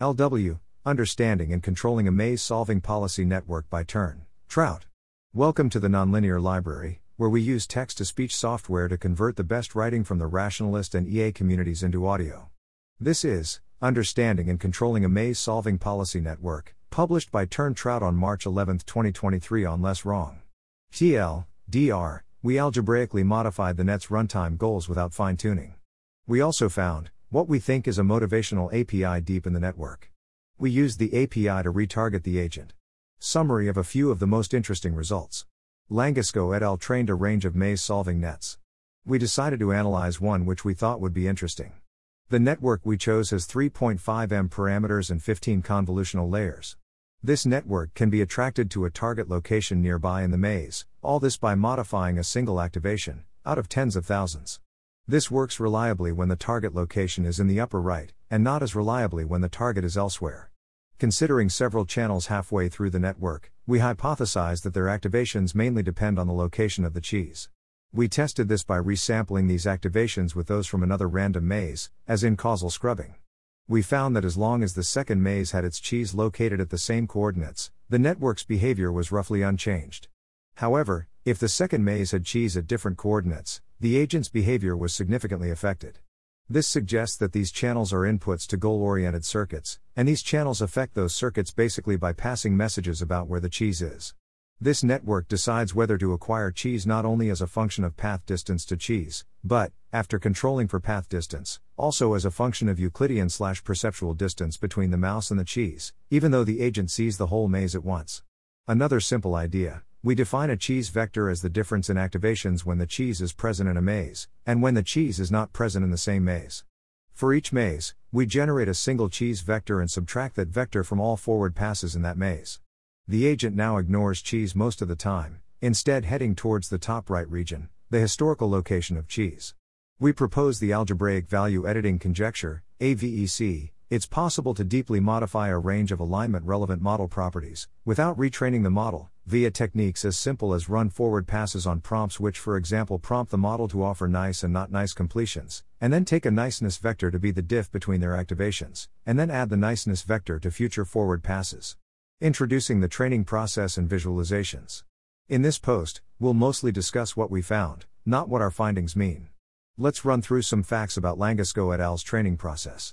LW Understanding and Controlling a Maze Solving Policy Network by Turn. Trout. Welcome to the Nonlinear Library, where we use text to speech software to convert the best writing from the rationalist and EA communities into audio. This is Understanding and Controlling a Maze Solving Policy Network, published by TurnTrout on March 11, 2023 on LessWrong. TL, DR, we algebraically modified the net's runtime goals without fine tuning. We also found what we think is a motivational API deep in the network. We used the API to retarget the agent. Summary of a few of the most interesting results. Langosco et al. trained a range of maze solving nets. We decided to analyze one which we thought would be interesting. The network we chose has 3.5 m parameters and 15 convolutional layers. This network can be attracted to a target location nearby in the maze, all this by modifying a single activation, out of tens of thousands. This works reliably when the target location is in the upper right, and not as reliably when the target is elsewhere. Considering several channels halfway through the network, we hypothesize that their activations mainly depend on the location of the cheese. We tested this by resampling these activations with those from another random maze, as in causal scrubbing. We found that as long as the second maze had its cheese located at the same coordinates, the network's behavior was roughly unchanged. However, if the second maze had cheese at different coordinates, the agent's behavior was significantly affected. This suggests that these channels are inputs to goal oriented circuits, and these channels affect those circuits basically by passing messages about where the cheese is. This network decides whether to acquire cheese not only as a function of path distance to cheese, but, after controlling for path distance, also as a function of Euclidean slash perceptual distance between the mouse and the cheese, even though the agent sees the whole maze at once. Another simple idea we define a cheese vector as the difference in activations when the cheese is present in a maze, and when the cheese is not present in the same maze. For each maze, we generate a single cheese vector and subtract that vector from all forward passes in that maze. The agent now ignores cheese most of the time, instead heading towards the top right region, the historical location of cheese. We propose the algebraic value editing conjecture, AVEC, it's possible to deeply modify a range of alignment relevant model properties, without retraining the model, via techniques as simple as run forward passes on prompts, which, for example, prompt the model to offer nice and not nice completions, and then take a niceness vector to be the diff between their activations, and then add the niceness vector to future forward passes. Introducing the training process and visualizations. In this post, we'll mostly discuss what we found, not what our findings mean. Let's run through some facts about Langosco et al.'s training process.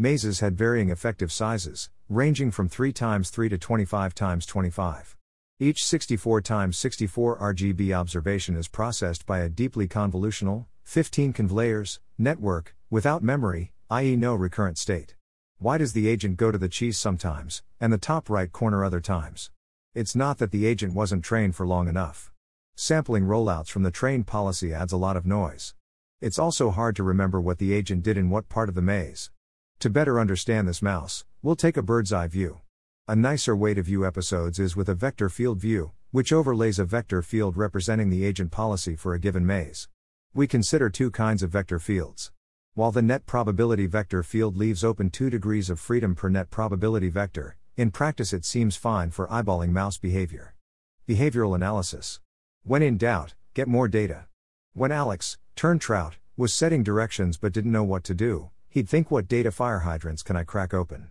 Mazes had varying effective sizes, ranging from 3 times 3 to 25 times 25. Each 64 times 64 RGB observation is processed by a deeply convolutional, 15 conv layers, network, without memory, i.e., no recurrent state. Why does the agent go to the cheese sometimes, and the top right corner other times? It's not that the agent wasn't trained for long enough. Sampling rollouts from the trained policy adds a lot of noise. It's also hard to remember what the agent did in what part of the maze. To better understand this mouse, we'll take a bird's eye view. A nicer way to view episodes is with a vector field view, which overlays a vector field representing the agent policy for a given maze. We consider two kinds of vector fields. While the net probability vector field leaves open 2 degrees of freedom per net probability vector, in practice it seems fine for eyeballing mouse behavior. Behavioral analysis. When in doubt, get more data. When Alex, TurnTrout, was setting directions but didn't know what to do, He'd think what data fire hydrants can I crack open?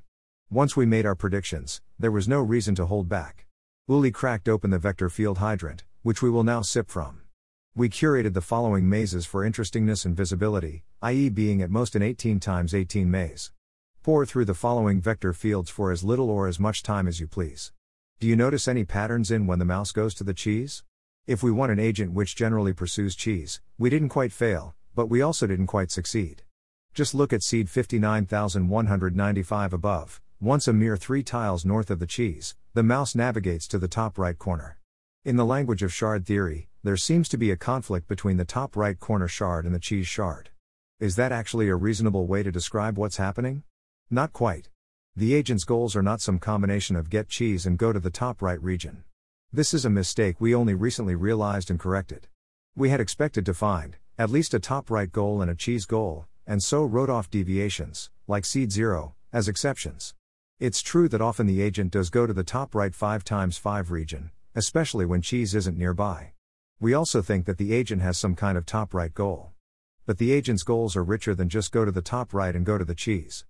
Once we made our predictions, there was no reason to hold back. Uli cracked open the vector field hydrant, which we will now sip from. We curated the following mazes for interestingness and visibility, i.e., being at most an 18 times 18 maze. Pour through the following vector fields for as little or as much time as you please. Do you notice any patterns in when the mouse goes to the cheese? If we want an agent which generally pursues cheese, we didn't quite fail, but we also didn't quite succeed. Just look at seed 59195 above. Once a mere three tiles north of the cheese, the mouse navigates to the top right corner. In the language of shard theory, there seems to be a conflict between the top right corner shard and the cheese shard. Is that actually a reasonable way to describe what's happening? Not quite. The agent's goals are not some combination of get cheese and go to the top right region. This is a mistake we only recently realized and corrected. We had expected to find, at least a top right goal and a cheese goal, and so wrote off deviations, like seed 0, as exceptions. It's true that often the agent does go to the top right 5 times 5 region, especially when cheese isn't nearby. We also think that the agent has some kind of top right goal. But the agent's goals are richer than just go to the top right and go to the cheese.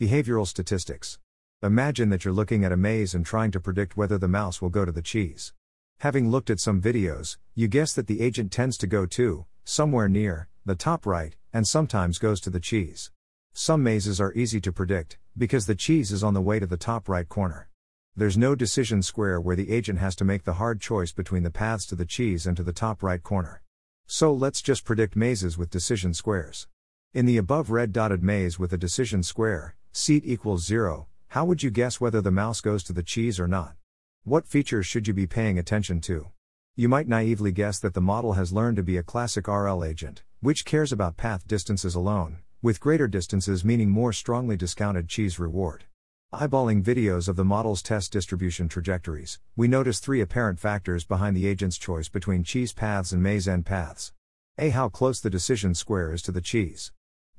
Behavioral statistics. Imagine that you're looking at a maze and trying to predict whether the mouse will go to the cheese. Having looked at some videos, you guess that the agent tends to go to, somewhere near, the top right, and sometimes goes to the cheese. Some mazes are easy to predict, because the cheese is on the way to the top right corner. There's no decision square where the agent has to make the hard choice between the paths to the cheese and to the top right corner. So let's just predict mazes with decision squares. In the above red dotted maze with a decision square, seed equals 0, how would you guess whether the mouse goes to the cheese or not? What features should you be paying attention to? You might naively guess that the model has learned to be a classic RL agent, which cares about path distances alone, with greater distances meaning more strongly discounted cheese reward. Eyeballing videos of the model's test distribution trajectories, we notice three apparent factors behind the agent's choice between cheese paths and maze end paths. A. How close the decision square is to the cheese.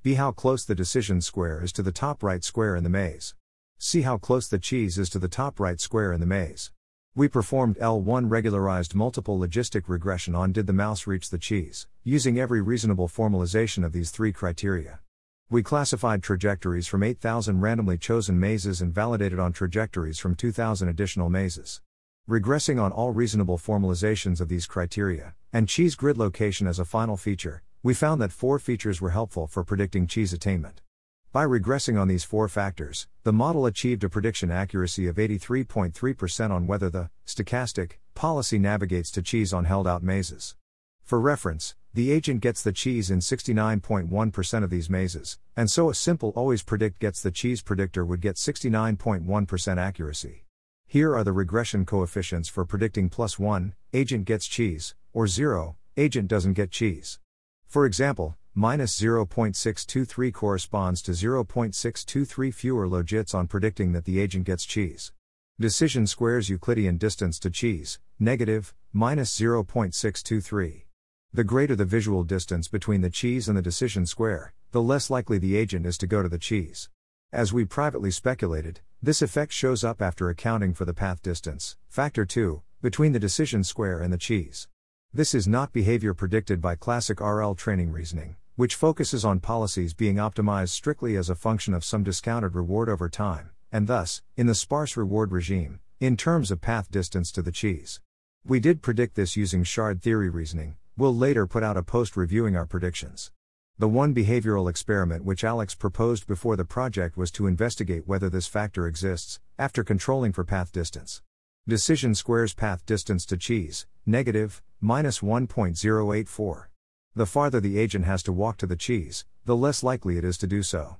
B. How close the decision square is to the top right square in the maze. C. how close the cheese is to the top right square in the maze. We performed L1 regularized multiple logistic regression on did the mouse reach the cheese, using every reasonable formalization of these three criteria. We classified trajectories from 8,000 randomly chosen mazes and validated on trajectories from 2,000 additional mazes. Regressing on all reasonable formalizations of these criteria, and cheese grid location as a final feature, we found that four features were helpful for predicting cheese attainment. By regressing on these four factors, the model achieved a prediction accuracy of 83.3% on whether the stochastic policy navigates to cheese on held out mazes. For reference, the agent gets the cheese in 69.1% of these mazes, and so a simple always predict gets the cheese predictor would get 69.1% accuracy. Here are the regression coefficients for predicting plus 1, agent gets cheese, or 0, agent doesn't get cheese. For example, minus 0.623 corresponds to 0.623 fewer logits on predicting that the agent gets cheese. Decision squares Euclidean distance to cheese, negative, minus 0.623. The greater the visual distance between the cheese and the decision square, the less likely the agent is to go to the cheese. As we privately speculated, this effect shows up after accounting for the path distance, factor 2, between the decision square and the cheese. This is not behavior predicted by classic RL training reasoning which focuses on policies being optimized strictly as a function of some discounted reward over time, and thus, in the sparse reward regime, in terms of path distance to the cheese. We did predict this using shard theory reasoning, we'll later put out a post reviewing our predictions. The one behavioral experiment which Alex proposed before the project was to investigate whether this factor exists, after controlling for path distance. Decision squares path distance to cheese, negative, minus 1.084. The farther the agent has to walk to the cheese, the less likely it is to do so.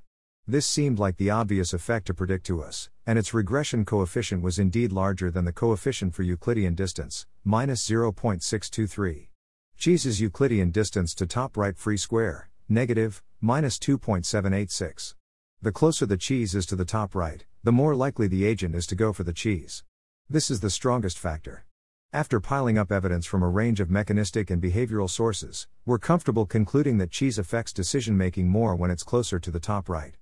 This seemed like the obvious effect to predict to us, and its regression coefficient was indeed larger than the coefficient for Euclidean distance, minus 0.623. Cheese's Euclidean distance to top right free square, negative, minus 2.786. The closer the cheese is to the top right, the more likely the agent is to go for the cheese. This is the strongest factor. After piling up evidence from a range of mechanistic and behavioral sources, we're comfortable concluding that cheese affects decision making more when it's closer to the top right.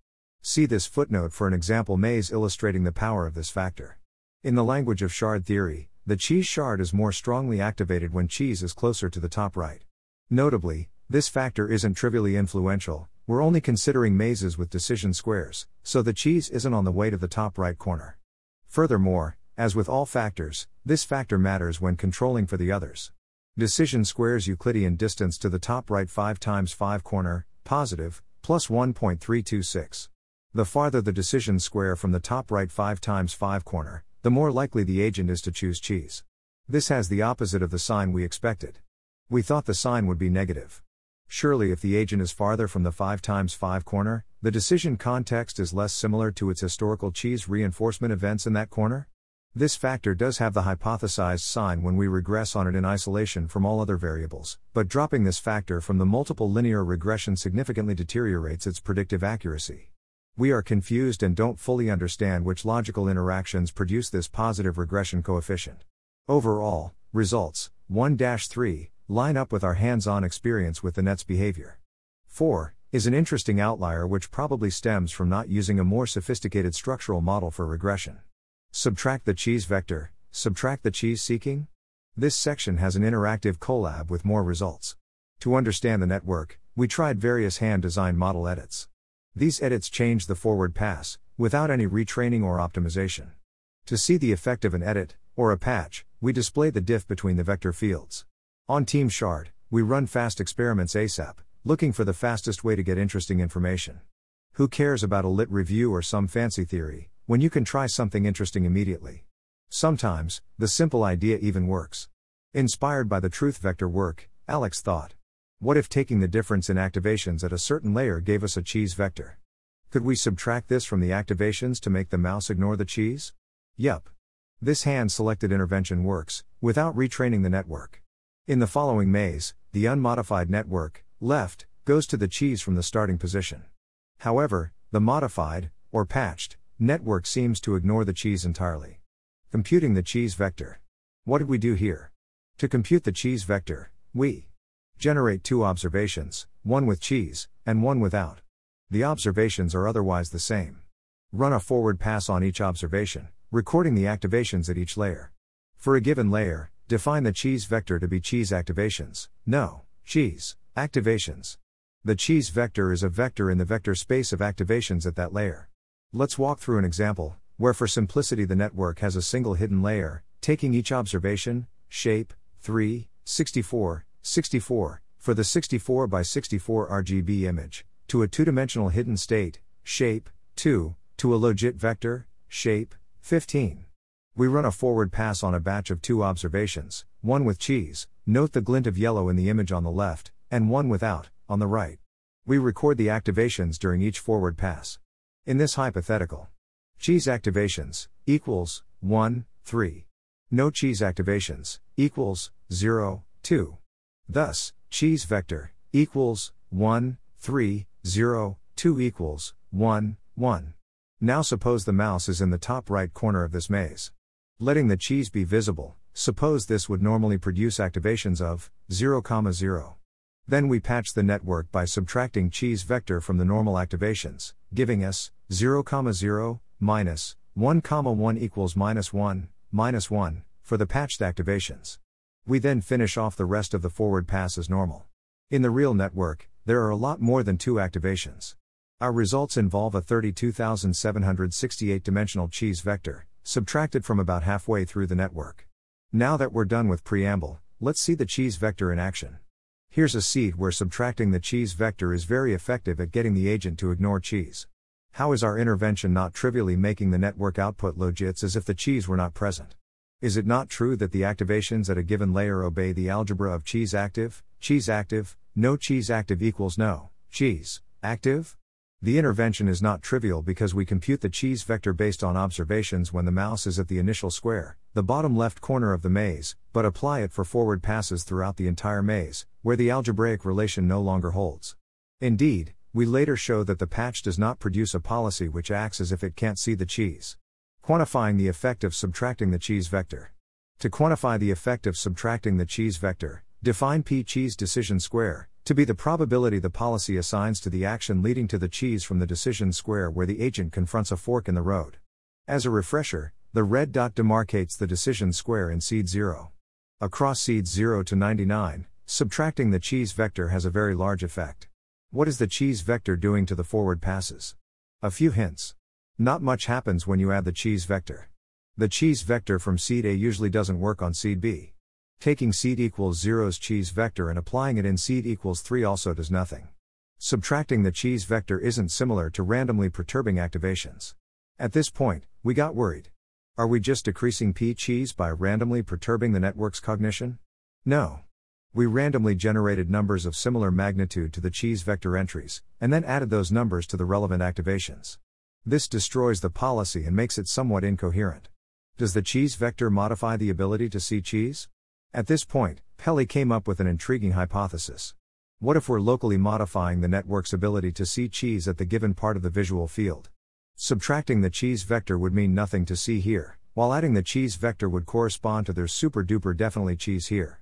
See this footnote for an example maze illustrating the power of this factor. In the language of shard theory, the cheese shard is more strongly activated when cheese is closer to the top right. Notably, this factor isn't trivially influential, we're only considering mazes with decision squares, so the cheese isn't on the way to the top right corner. Furthermore, as with all factors, this factor matters when controlling for the others. Decision squares Euclidean distance to the top right 5 times 5 corner, positive, plus 1.326. The farther the decision square from the top right 5 times 5 corner, the more likely the agent is to choose cheese. This has the opposite of the sign we expected. We thought the sign would be negative. Surely, if the agent is farther from the 5 times 5 corner, the decision context is less similar to its historical cheese reinforcement events in that corner? This factor does have the hypothesized sign when we regress on it in isolation from all other variables, but dropping this factor from the multiple linear regression significantly deteriorates its predictive accuracy. We are confused and don't fully understand which logical interactions produce this positive regression coefficient. Overall, results 1 3 line up with our hands on experience with the net's behavior. 4 is an interesting outlier which probably stems from not using a more sophisticated structural model for regression. Subtract the cheese vector, subtract the cheese seeking? This section has an interactive Colab with more results. To understand the network, we tried various hand designed model edits. These edits change the forward pass, without any retraining or optimization. To see the effect of an edit, or a patch, we display the diff between the vector fields. On Team Shard, we run fast experiments ASAP, looking for the fastest way to get interesting information. Who cares about a lit review or some fancy theory, when you can try something interesting immediately? Sometimes, the simple idea even works. Inspired by the truth vector work, Alex thought. What if taking the difference in activations at a certain layer gave us a cheese vector? Could we subtract this from the activations to make the mouse ignore the cheese? Yup. This hand selected intervention works, without retraining the network. In the following maze, the unmodified network, left, goes to the cheese from the starting position. However, the modified, or patched, network seems to ignore the cheese entirely. Computing the cheese vector. What did we do here? To compute the cheese vector, we generate two observations, one with cheese, and one without. The observations are otherwise the same. Run a forward pass on each observation, recording the activations at each layer. For a given layer, define the cheese vector to be cheese activations, no, cheese, activations. The cheese vector is a vector in the vector space of activations at that layer. Let's walk through an example, where for simplicity the network has a single hidden layer, taking each observation, shape, 3, 64, 64, for the 64 by 64 RGB image, to a two dimensional hidden state, shape, 2, to a logit vector, shape, 15. We run a forward pass on a batch of two observations, one with cheese, note the glint of yellow in the image on the left, and one without, on the right. We record the activations during each forward pass. In this hypothetical, cheese activations equals 1, 3. No cheese activations equals 0, 2. Thus, cheese vector equals 1, 3, 0, 2 equals 1, 1. Now suppose the mouse is in the top right corner of this maze. Letting the cheese be visible, suppose this would normally produce activations of 0, 0. Then we patch the network by subtracting cheese vector from the normal activations, giving us 0, 0, minus 1, 1 equals minus 1, minus 1, for the patched activations. We then finish off the rest of the forward pass as normal. In the real network, there are a lot more than two activations. Our results involve a 32,768 dimensional cheese vector, subtracted from about halfway through the network. Now that we're done with preamble, let's see the cheese vector in action. Here's a seed where subtracting the cheese vector is very effective at getting the agent to ignore cheese. How is our intervention not trivially making the network output logits as if the cheese were not present? Is it not true that the activations at a given layer obey the algebra of cheese active, cheese active, no cheese active equals no, cheese, active? The intervention is not trivial because we compute the cheese vector based on observations when the mouse is at the initial square, the bottom left corner of the maze, but apply it for forward passes throughout the entire maze, where the algebraic relation no longer holds. Indeed, we later show that the patch does not produce a policy which acts as if it can't see the cheese. Quantifying the effect of subtracting the cheese vector. To quantify the effect of subtracting the cheese vector, define p cheese decision square to be the probability the policy assigns to the action leading to the cheese from the decision square where the agent confronts a fork in the road. As a refresher, the red dot demarcates the decision square in seed 0. Across seeds 0 to 99, subtracting the cheese vector has a very large effect. What is the cheese vector doing to the forward passes? A few hints. Not much happens when you add the cheese vector. The cheese vector from seed A usually doesn't work on seed B. Taking seed equals 0's cheese vector and applying it in seed equals 3 also does nothing. Subtracting the cheese vector isn't similar to randomly perturbing activations. At this point, we got worried. Are we just decreasing P cheese by randomly perturbing the network's cognition? No. We randomly generated numbers of similar magnitude to the cheese vector entries, and then added those numbers to the relevant activations. This destroys the policy and makes it somewhat incoherent. Does the cheese vector modify the ability to see cheese? At this point, Peli came up with an intriguing hypothesis. What if we're locally modifying the network's ability to see cheese at the given part of the visual field? Subtracting the cheese vector would mean nothing to see here, while adding the cheese vector would correspond to there's super duper definitely cheese here.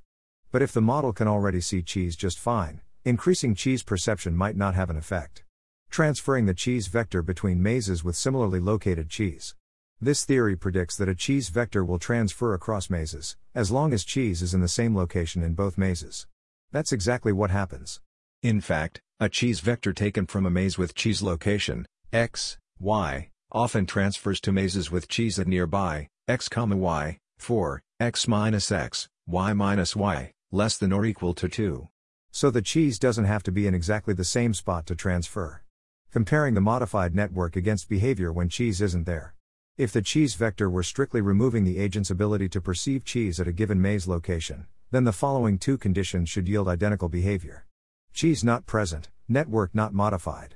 But if the model can already see cheese just fine, increasing cheese perception might not have an effect. Transferring the cheese vector between mazes with similarly located cheese. This theory predicts that a cheese vector will transfer across mazes, as long as cheese is in the same location in both mazes. That's exactly what happens. In fact, A cheese vector taken from a maze with cheese location, x, y, often transfers to mazes with cheese at nearby, x, y, for, x minus x, y minus y, less than or equal to 2. So the cheese doesn't have to be in exactly the same spot to transfer. Comparing the modified network against behavior when cheese isn't there. If the cheese vector were strictly removing the agent's ability to perceive cheese at a given maze location, then the following two conditions should yield identical behavior. Cheese not present, network not modified.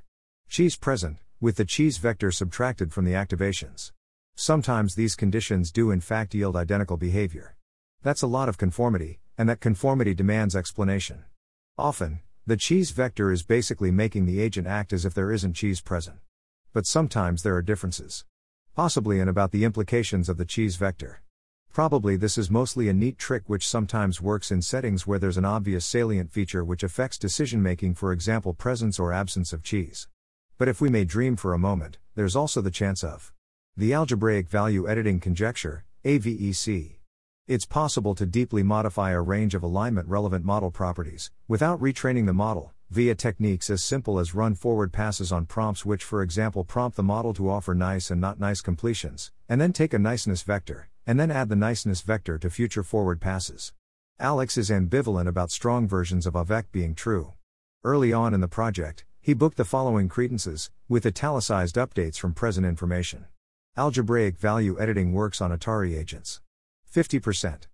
Cheese present, with the cheese vector subtracted from the activations. Sometimes these conditions do in fact yield identical behavior. That's a lot of conformity, and that conformity demands explanation. Often, the cheese vector is basically making the agent act as if there isn't cheese present. But sometimes there are differences. Possibly and about the implications of the cheese vector. Probably this is mostly a neat trick which sometimes works in settings where there's an obvious salient feature which affects decision making, for example, presence or absence of cheese. But if we may dream for a moment, there's also the chance of the algebraic value editing conjecture, AVEC. It's possible to deeply modify a range of alignment relevant model properties, without retraining the model, via techniques as simple as run forward passes on prompts, which, for example, prompt the model to offer nice and not nice completions, and then take a niceness vector, and then add the niceness vector to future forward passes. Alex is ambivalent about strong versions of AVEC being true. Early on in the project, he booked the following credences, with italicized updates from present information. Algebraic value editing works on Atari agents. 50%.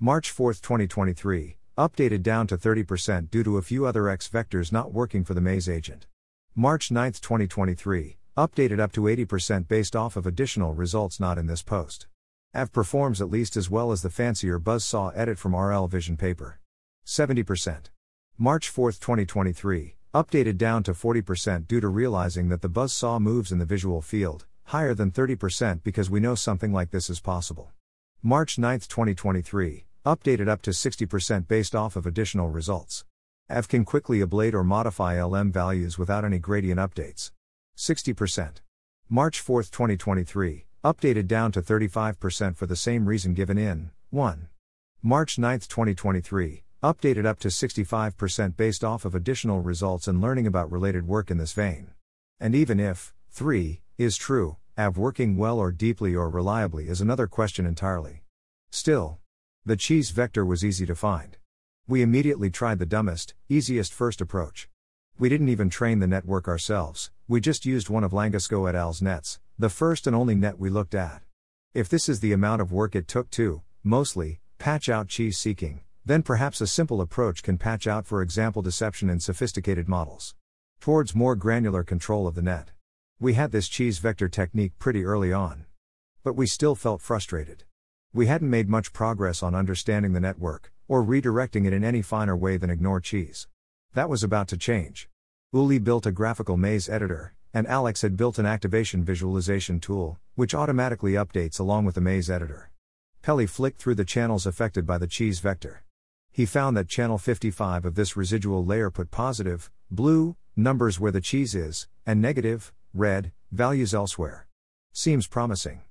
March 4, 2023, updated down to 30% due to a few other X vectors not working for the maze agent. March 9, 2023, updated up to 80% based off of additional results not in this post. AV performs at least as well as the fancier Buzzsaw edit from RL Vision paper. 70%. March 4, 2023, updated down to 40% due to realizing that the Buzzsaw moves in the visual field, higher than 30% because we know something like this is possible. March 9, 2023, updated up to 60% based off of additional results. AV can quickly ablate or modify LM values without any gradient updates. 60%. March 4, 2023, Updated down to 35% for the same reason given in 1. March 9, 2023, updated up to 65% based off of additional results and learning about related work in this vein. And even if 3 is true, AV working well or deeply or reliably is another question entirely. Still, the cheese vector was easy to find. We immediately tried the dumbest, easiest first approach. We didn't even train the network ourselves, we just used one of Langosco et al.'s nets, the first and only net we looked at. If this is the amount of work it took to, mostly, patch out cheese seeking, then perhaps a simple approach can patch out, for example, deception in sophisticated models. Towards more granular control of the net. We had this cheese vector technique pretty early on. But we still felt frustrated. We hadn't made much progress on understanding the network, or redirecting it in any finer way than ignore cheese. That was about to change. Uli built a graphical maze editor, and Alex had built an activation visualization tool, which automatically updates along with the maze editor. Peli flicked through the channels affected by the cheese vector. He found that channel 55 of this residual layer put positive, blue, numbers where the cheese is, and negative, red, values elsewhere. Seems promising.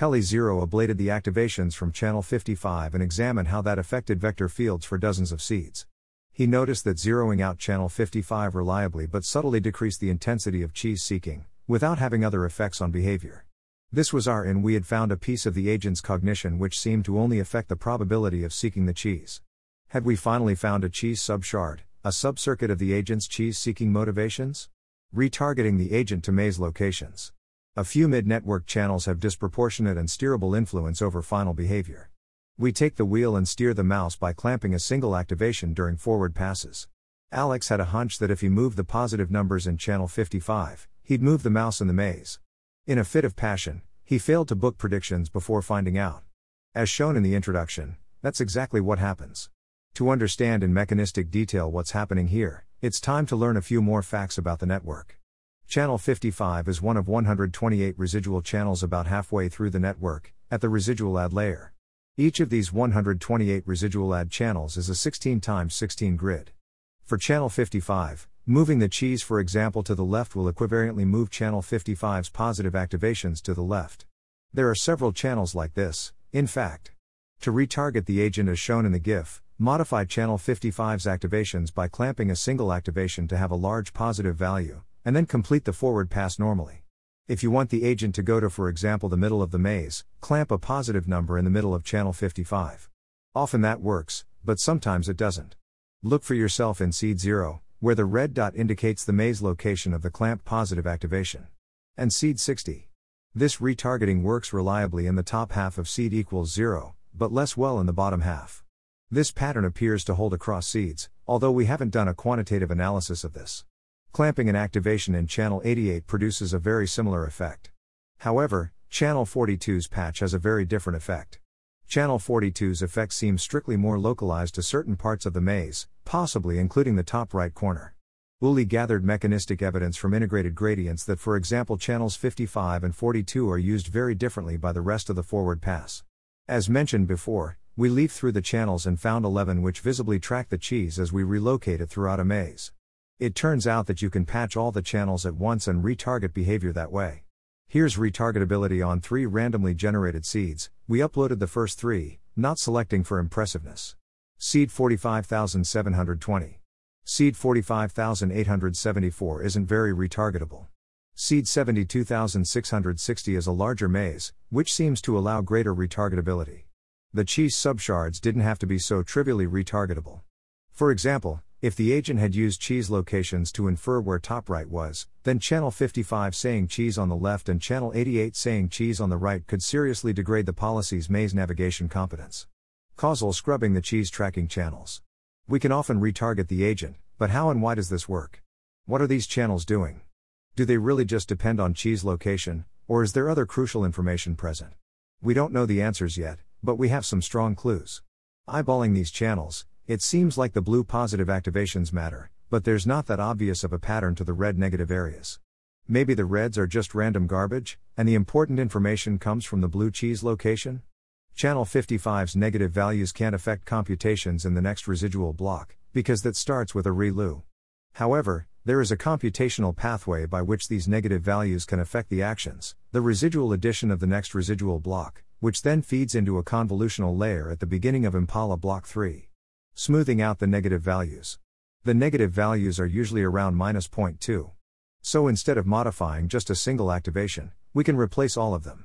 Peli Zero ablated the activations from channel 55 and examined how that affected vector fields for dozens of seeds. He noticed that zeroing out channel 55 reliably but subtly decreased the intensity of cheese seeking, without having other effects on behavior. This was our in we had found a piece of the agent's cognition which seemed to only affect the probability of seeking the cheese. Had we finally found a cheese subshard, a subcircuit of the agent's cheese seeking motivations? Retargeting the agent to maze locations. A few mid network channels have disproportionate and steerable influence over final behavior. We take the wheel and steer the mouse by clamping a single activation during forward passes. Alex had a hunch that if he moved the positive numbers in channel 55, he'd move the mouse in the maze. In a fit of passion, he failed to book predictions before finding out. As shown in the introduction, that's exactly what happens. To understand in mechanistic detail what's happening here, it's time to learn a few more facts about the network. Channel 55 is one of 128 residual channels about halfway through the network, at the residual add layer. Each of these 128 residual add channels is a 16 x 16 grid. For channel 55, moving the cheese for example to the left will equivariantly move channel 55's positive activations to the left. There are several channels like this, in fact. To retarget the agent as shown in the GIF, Modify channel 55's activations by clamping a single activation to have a large positive value, and then complete the forward pass normally. If you want the agent to go to, for example, the middle of the maze, clamp a positive number in the middle of channel 55. Often that works, but sometimes it doesn't. Look for yourself in seed 0, where the red dot indicates the maze location of the clamp positive activation. And seed 60. This retargeting works reliably in the top half of seed equals 0, but less well in the bottom half. This pattern appears to hold across seeds, although we haven't done a quantitative analysis of this. Clamping and activation in channel 88 produces a very similar effect. However, channel 42's patch has a very different effect. Channel 42's effect seems strictly more localized to certain parts of the maze, possibly including the top right corner. Uli gathered mechanistic evidence from integrated gradients that, for example, channels 55 and 42 are used very differently by the rest of the forward pass. As mentioned before, we leaf through the channels and found 11 which visibly track the cheese as we relocate it throughout a maze. It turns out that you can patch all the channels at once and retarget behavior that way. Here's retargetability on three randomly generated seeds. We uploaded the first three, not selecting for impressiveness. Seed 45720. Seed 45874 isn't very retargetable. Seed 72660 is a larger maze, which seems to allow greater retargetability the cheese subshards didn't have to be so trivially retargetable. For example, if the agent had used cheese locations to infer where top right was, then channel 55 saying cheese on the left and channel 88 saying cheese on the right could seriously degrade the policy's maze navigation competence. Causal scrubbing the cheese tracking channels. We can often retarget the agent, but how and why does this work? What are these channels doing? Do they really just depend on cheese location, or is there other crucial information present? We don't know the answers yet, but we have some strong clues. Eyeballing these channels, it seems like the blue positive activations matter, but there's not that obvious of a pattern to the red negative areas. Maybe the reds are just random garbage, and the important information comes from the blue cheese location? Channel 55's negative values can't affect computations in the next residual block, because that starts with a ReLU. However, there is a computational pathway by which these negative values can affect the actions, the residual addition of the next residual block, which then feeds into a convolutional layer at the beginning of Impala Block 3. Smoothing out the negative values. The negative values are usually around minus 0.2. So instead of modifying just a single activation, we can replace all of them.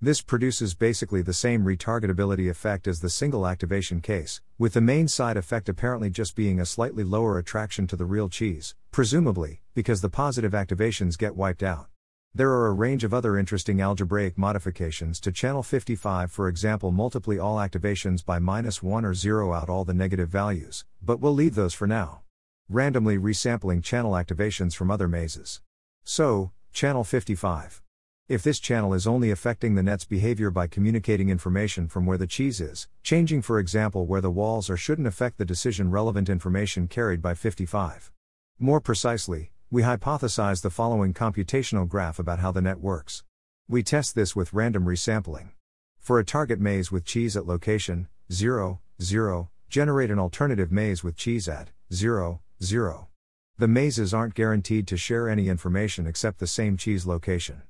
This produces basically the same retargetability effect as the single activation case, with the main side effect apparently just being a slightly lower attraction to the real cheese, presumably, because the positive activations get wiped out. There are a range of other interesting algebraic modifications to channel 55, for example, multiply all activations by minus 1 or 0 out all the negative values, but we'll leave those for now. Randomly resampling channel activations from other mazes. So, channel 55. If this channel is only affecting the net's behavior by communicating information from where the cheese is, changing for example where the walls are shouldn't affect the decision relevant information carried by 55. More precisely, we hypothesize the following computational graph about how the net works. We test this with random resampling. For a target maze with cheese at location 0, 0, generate an alternative maze with cheese at 0, 0. The mazes aren't guaranteed to share any information except the same cheese location.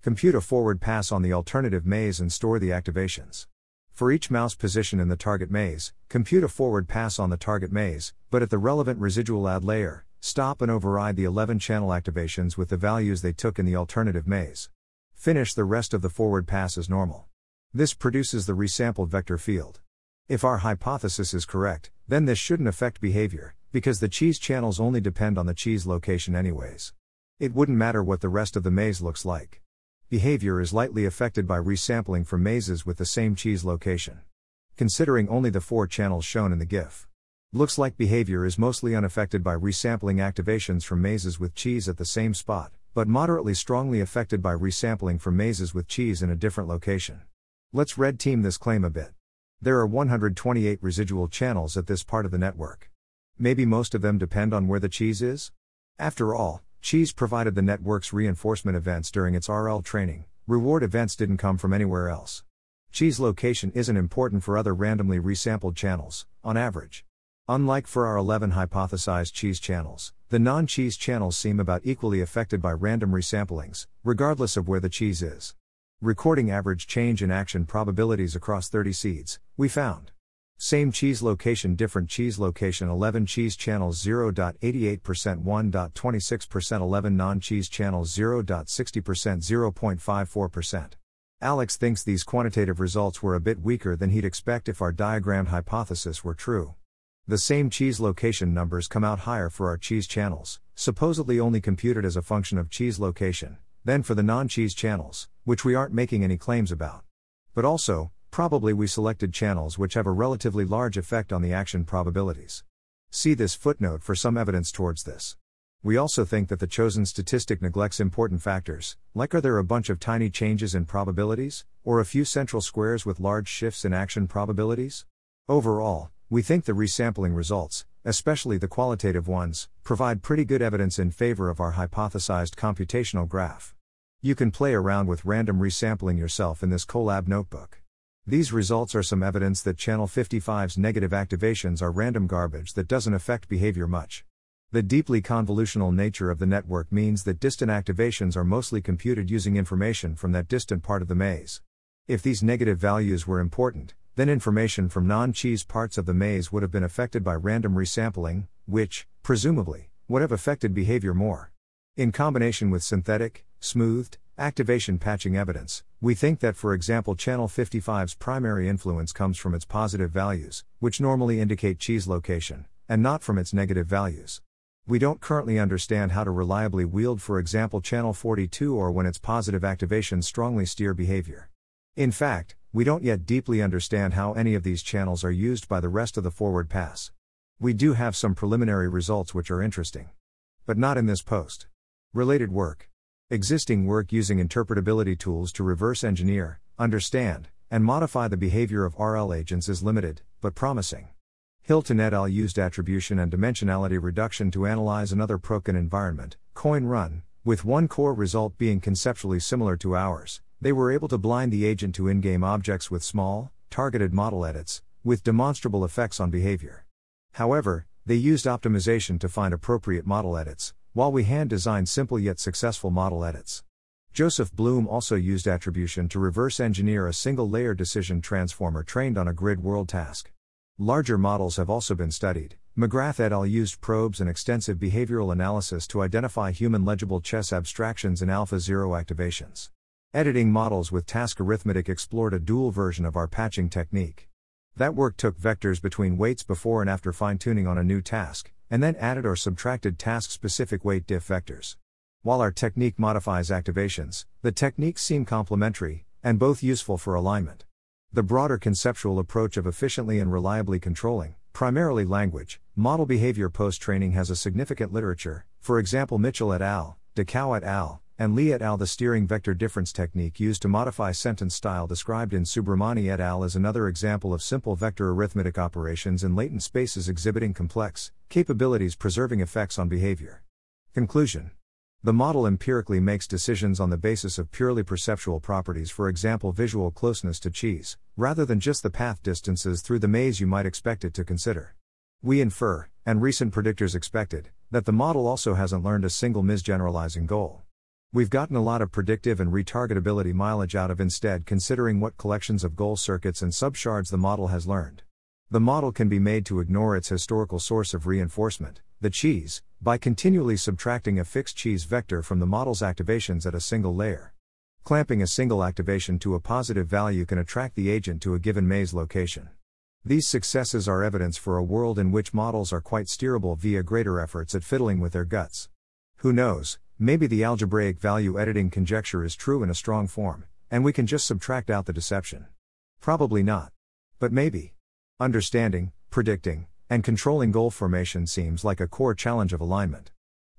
Compute a forward pass on the alternative maze and store the activations. For each mouse position in the target maze, compute a forward pass on the target maze, but at the relevant residual add layer, Stop and override the 11 channel activations with the values they took in the alternative maze. Finish the rest of the forward pass as normal. This produces the resampled vector field. If our hypothesis is correct, then this shouldn't affect behavior, because the cheese channels only depend on the cheese location anyways. It wouldn't matter what the rest of the maze looks like. Behavior is lightly affected by resampling from mazes with the same cheese location. Considering only the four channels shown in the GIF. Looks like behavior is mostly unaffected by resampling activations from mazes with cheese at the same spot, but moderately strongly affected by resampling from mazes with cheese in a different location. Let's red team this claim a bit. There are 128 residual channels at this part of the network. Maybe most of them depend on where the cheese is? After all, cheese provided the network's reinforcement events during its RL training, reward events didn't come from anywhere else. Cheese location isn't important for other randomly resampled channels, on average. Unlike for our 11 hypothesized cheese channels, the non cheese channels seem about equally affected by random resamplings, regardless of where the cheese is. Recording average change in action probabilities across 30 seeds, we found Same cheese location, different cheese location 11 cheese channels 0.88%, 1.26%, 11 non cheese channels 0.60%, 0.54%. Alex thinks these quantitative results were a bit weaker than he'd expect if our diagrammed hypothesis were true. The same cheese location numbers come out higher for our cheese channels, supposedly only computed as a function of cheese location, than for the non cheese channels, which we aren't making any claims about. But also, Probably we selected channels which have a relatively large effect on the action probabilities. See this footnote for some evidence towards this. We also think that the chosen statistic neglects important factors, like are there a bunch of tiny changes in probabilities, or a few central squares with large shifts in action probabilities? Overall, we think the resampling results, especially the qualitative ones, provide pretty good evidence in favor of our hypothesized computational graph. You can play around with random resampling yourself in this Colab notebook. These results are some evidence that channel 55's negative activations are random garbage that doesn't affect behavior much. The deeply convolutional nature of the network means that distant activations are mostly computed using information from that distant part of the maze. If these negative values were important, then information from non cheese parts of the maze would have been affected by random resampling, which, presumably, would have affected behavior more. In combination with synthetic, smoothed, activation patching evidence, we think that, for example, channel 55's primary influence comes from its positive values, which normally indicate cheese location, and not from its negative values. We don't currently understand how to reliably wield, for example, channel 42 or when its positive activations strongly steer behavior. In fact, we don't yet deeply understand how any of these channels are used by the rest of the forward pass. We do have some preliminary results which are interesting. But not in this post. Related work. Existing work using interpretability tools to reverse engineer, understand, and modify the behavior of RL agents is limited, but promising. Hilton et al. used attribution and dimensionality reduction to analyze another Procgen environment, Coin Run, with one core result being conceptually similar to ours. They were able to blind the agent to in game objects with small, targeted model edits, with demonstrable effects on behavior. However, they used optimization to find appropriate model edits, while we hand designed simple yet successful model edits. Joseph Bloom also used attribution to reverse engineer a single layer decision transformer trained on a grid world task. Larger models have also been studied. McGrath et al. used probes and extensive behavioral analysis to identify human legible chess abstractions in AlphaZero activations. Editing models with task arithmetic explored a dual version of our patching technique. That work took vectors between weights before and after fine tuning on a new task, and then added or subtracted task specific weight diff vectors. While our technique modifies activations, the techniques seem complementary, and both useful for alignment. The broader conceptual approach of efficiently and reliably controlling, primarily language, model behavior post training has a significant literature, for example, Mitchell et al., DeCao et al., and Lee et al. The steering vector difference technique used to modify sentence style described in Subramani et al. is another example of simple vector arithmetic operations in latent spaces exhibiting complex capabilities preserving effects on behavior. Conclusion The model empirically makes decisions on the basis of purely perceptual properties, for example, visual closeness to cheese, rather than just the path distances through the maze you might expect it to consider. We infer, and recent predictors expected, that the model also hasn't learned a single misgeneralizing goal. We've gotten a lot of predictive and retargetability mileage out of instead considering what collections of goal circuits and subshards the model has learned. The model can be made to ignore its historical source of reinforcement, the cheese, by continually subtracting a fixed cheese vector from the model's activations at a single layer. Clamping a single activation to a positive value can attract the agent to a given maze location. These successes are evidence for a world in which models are quite steerable via greater efforts at fiddling with their guts. Who knows, Maybe the algebraic value editing conjecture is true in a strong form, and we can just subtract out the deception. Probably not. But maybe. Understanding, predicting, and controlling goal formation seems like a core challenge of alignment.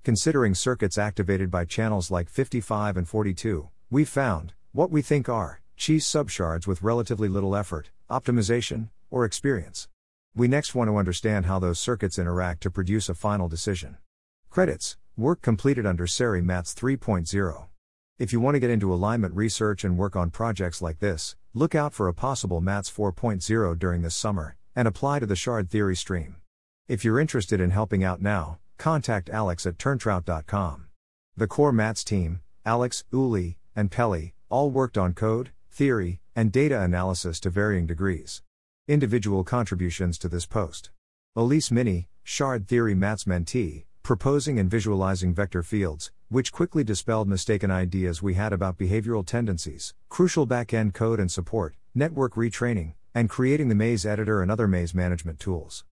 Considering circuits activated by channels like 55 and 42, we've found what we think are cheese subshards with relatively little effort, optimization, or experience. We next want to understand how those circuits interact to produce a final decision. Credits Work completed under SERI MATS 3.0. If you want to get into alignment research and work on projects like this, look out for a possible MATS 4.0 during this summer, and apply to the Shard Theory stream. If you're interested in helping out now, contact Alex at turntrout.com. The core MATS team, Alex, Uli, and Peli, all worked on code, theory, and data analysis to varying degrees. Individual contributions to this post. Ulisse Mini, Shard Theory MATS mentee, proposing and visualizing vector fields, which quickly dispelled mistaken ideas we had about behavioral tendencies, crucial back-end code and support, network retraining, and creating the maze editor and other maze management tools.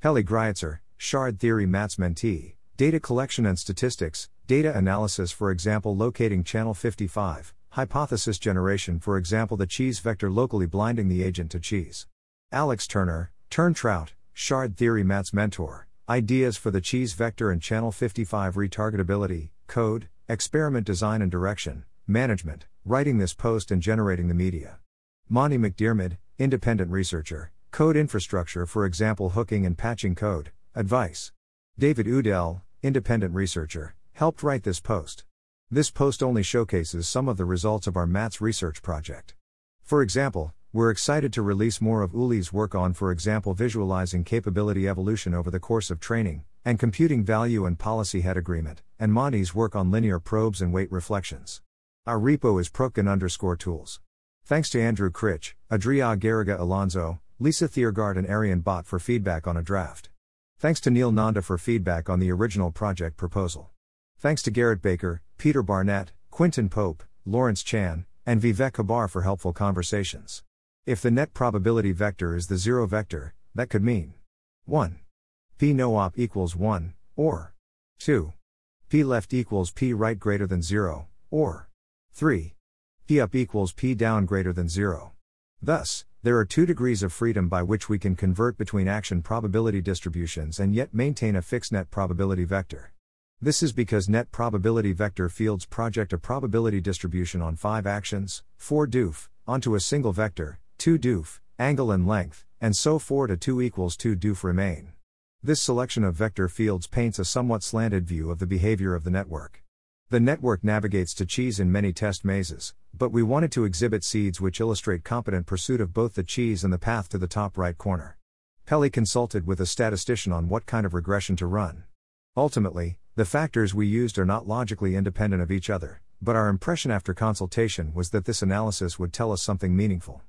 Peli Grietzer, Shard Theory MATS mentee, data collection and statistics, data analysis for example locating channel 55, hypothesis generation for example the cheese vector locally blinding the agent to cheese. Alex Turner, TurnTrout, Shard Theory MATS mentor, Ideas for the cheese vector and channel 55 retargetability, code, experiment design and direction, management, writing this post and generating the media. Monte MacDiarmid, independent researcher, code infrastructure for example hooking and patching code, advice. David Udell, independent researcher, helped write this post. This post only showcases some of the results of our MATS research project. For example, we're excited to release more of Uli's work on, for example, visualizing capability evolution over the course of training, and computing value and policy head agreement, and Monte's work on linear probes and weight reflections. Our repo is Procgen underscore tools. Thanks to Andrew Critch, Adria Garriga Alonso, Lisa Thiergart, and Aryan Bhatt for feedback on a draft. Thanks to Neel Nanda for feedback on the original project proposal. Thanks to Garrett Baker, Peter Barnett, Quintin Pope, Lawrence Chan, and Vivek Hebbar for helpful conversations. If the net probability vector is the zero vector, that could mean 1. P no op equals 1, or 2. P left equals P right greater than 0, or 3. P up equals P down greater than 0. Thus, there are two degrees of freedom by which we can convert between action probability distributions and yet maintain a fixed net probability vector. This is because net probability vector fields project a probability distribution on 5 actions, 4 doof, onto a single vector, 2 doof, angle and length, and so 4 to 2 equals 2 doof remain. This selection of vector fields paints a somewhat slanted view of the behavior of the network. The network navigates to cheese in many test mazes, but we wanted to exhibit seeds which illustrate competent pursuit of both the cheese and the path to the top right corner. Peli consulted with a statistician on what kind of regression to run. Ultimately, the factors we used are not logically independent of each other, but our impression after consultation was that this analysis would tell us something meaningful.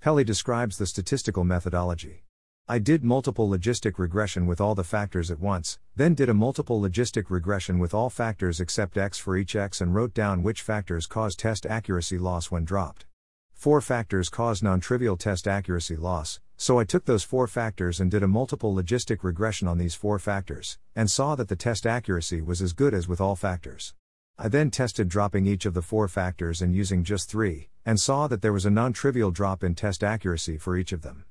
Peli describes the statistical methodology. I did multiple logistic regression with all the factors at once, then did a multiple logistic regression with all factors except x for each x and wrote down which factors cause test accuracy loss when dropped. Four factors cause non trivial test accuracy loss, so I took those four factors and did a multiple logistic regression on these four factors, and saw that the test accuracy was as good as with all factors. I then tested dropping each of the four factors and using just three, and saw that there was a non trivial drop in test accuracy for each of them.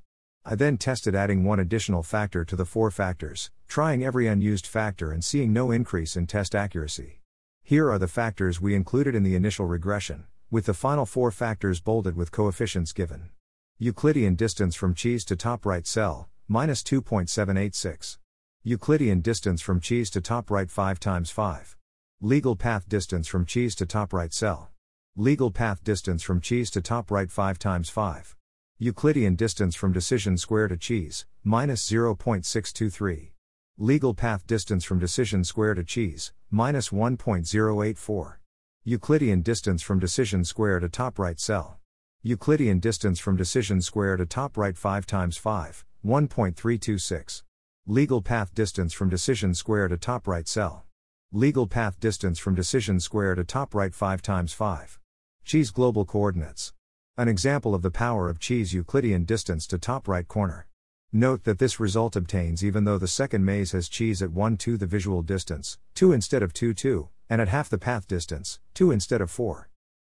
I then tested adding one additional factor to the four factors, trying every unused factor and seeing no increase in test accuracy. Here are the factors we included in the initial regression, with the final four factors bolded with coefficients given. Euclidean distance from cheese to top right cell, minus 2.786. Euclidean distance from cheese to top right 5 times 5. Legal path distance from cheese to top right cell. Legal path distance from cheese to top right 5 times 5. Euclidean distance from decision square to cheese, minus 0.623. Legal path distance from decision square to cheese, minus 1.084. Euclidean distance from decision square to top right cell. Euclidean distance from decision square to top right 5 times 5, 1.326. Legal path distance from decision square to top right cell. Legal path distance from decision square to top right 5 times 5. Cheese global coordinates. An example of the power of cheese Euclidean distance to top right corner. Note that this result obtains even though the second maze has cheese at 1 2 the visual distance, 2 instead of 2 2, and at half the path distance, 2 instead of 4.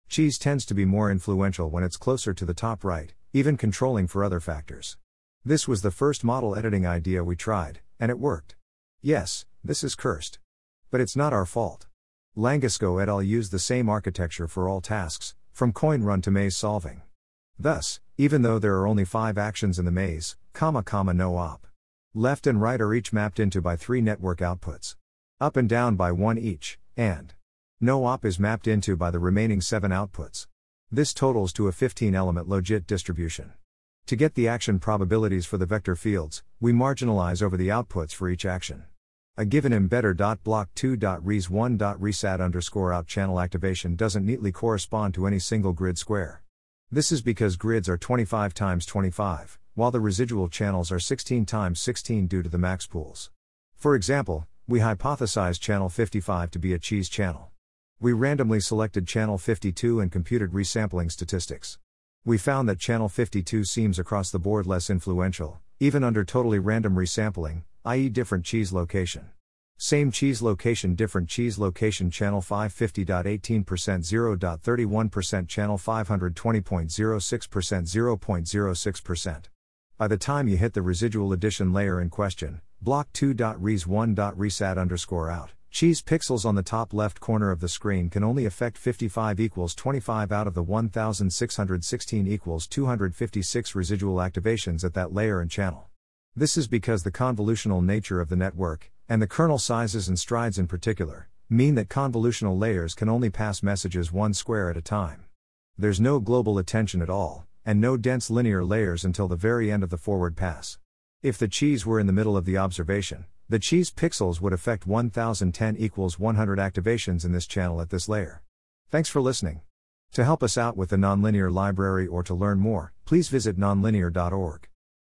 Cheese tends to be more influential when it's closer to the top right, even controlling for other factors. This was the first model editing idea we tried, and it worked. Yes, this is cursed. But it's not our fault. Langosco et al. used the same architecture for all tasks, from CoinRun to maze solving. Thus, even though there are only five actions in the maze, comma comma no op. Left and right are each mapped into by three network outputs. Up and down by one each, and no op is mapped into by the remaining seven outputs. This totals to a 15 element logit distribution. To get the action probabilities for the vector fields, we marginalize over the outputs for each action. A given embedder.block2.res1.resadd underscore out channel activation doesn't neatly correspond to any single grid square. This is because grids are 25 times 25, while the residual channels are 16 times 16 due to the max pools. For example, we hypothesized channel 55 to be a cheese channel. We randomly selected channel 52 and computed resampling statistics. We found that channel 52 seems across the board less influential, even under totally random resampling, i.e., different cheese location. Same cheese location, different cheese location, channel 550.18%, 0.31%, channel 520.06%, 0.06%. By the time you hit the residual addition layer in question, block 2.res1.resadd underscore out, cheese pixels on the top left corner of the screen can only affect 55 equals 25 out of the 1616 equals 256 residual activations at that layer and channel. This is because the convolutional nature of the network, and the kernel sizes and strides in particular, mean that convolutional layers can only pass messages one square at a time. There's no global attention at all, and no dense linear layers until the very end of the forward pass. If the cheese were in the middle of the observation, the cheese pixels would affect 1010 equals 100 activations in this channel at this layer. Thanks for listening. To help us out with the nonlinear library or to learn more, please visit nonlinear.org.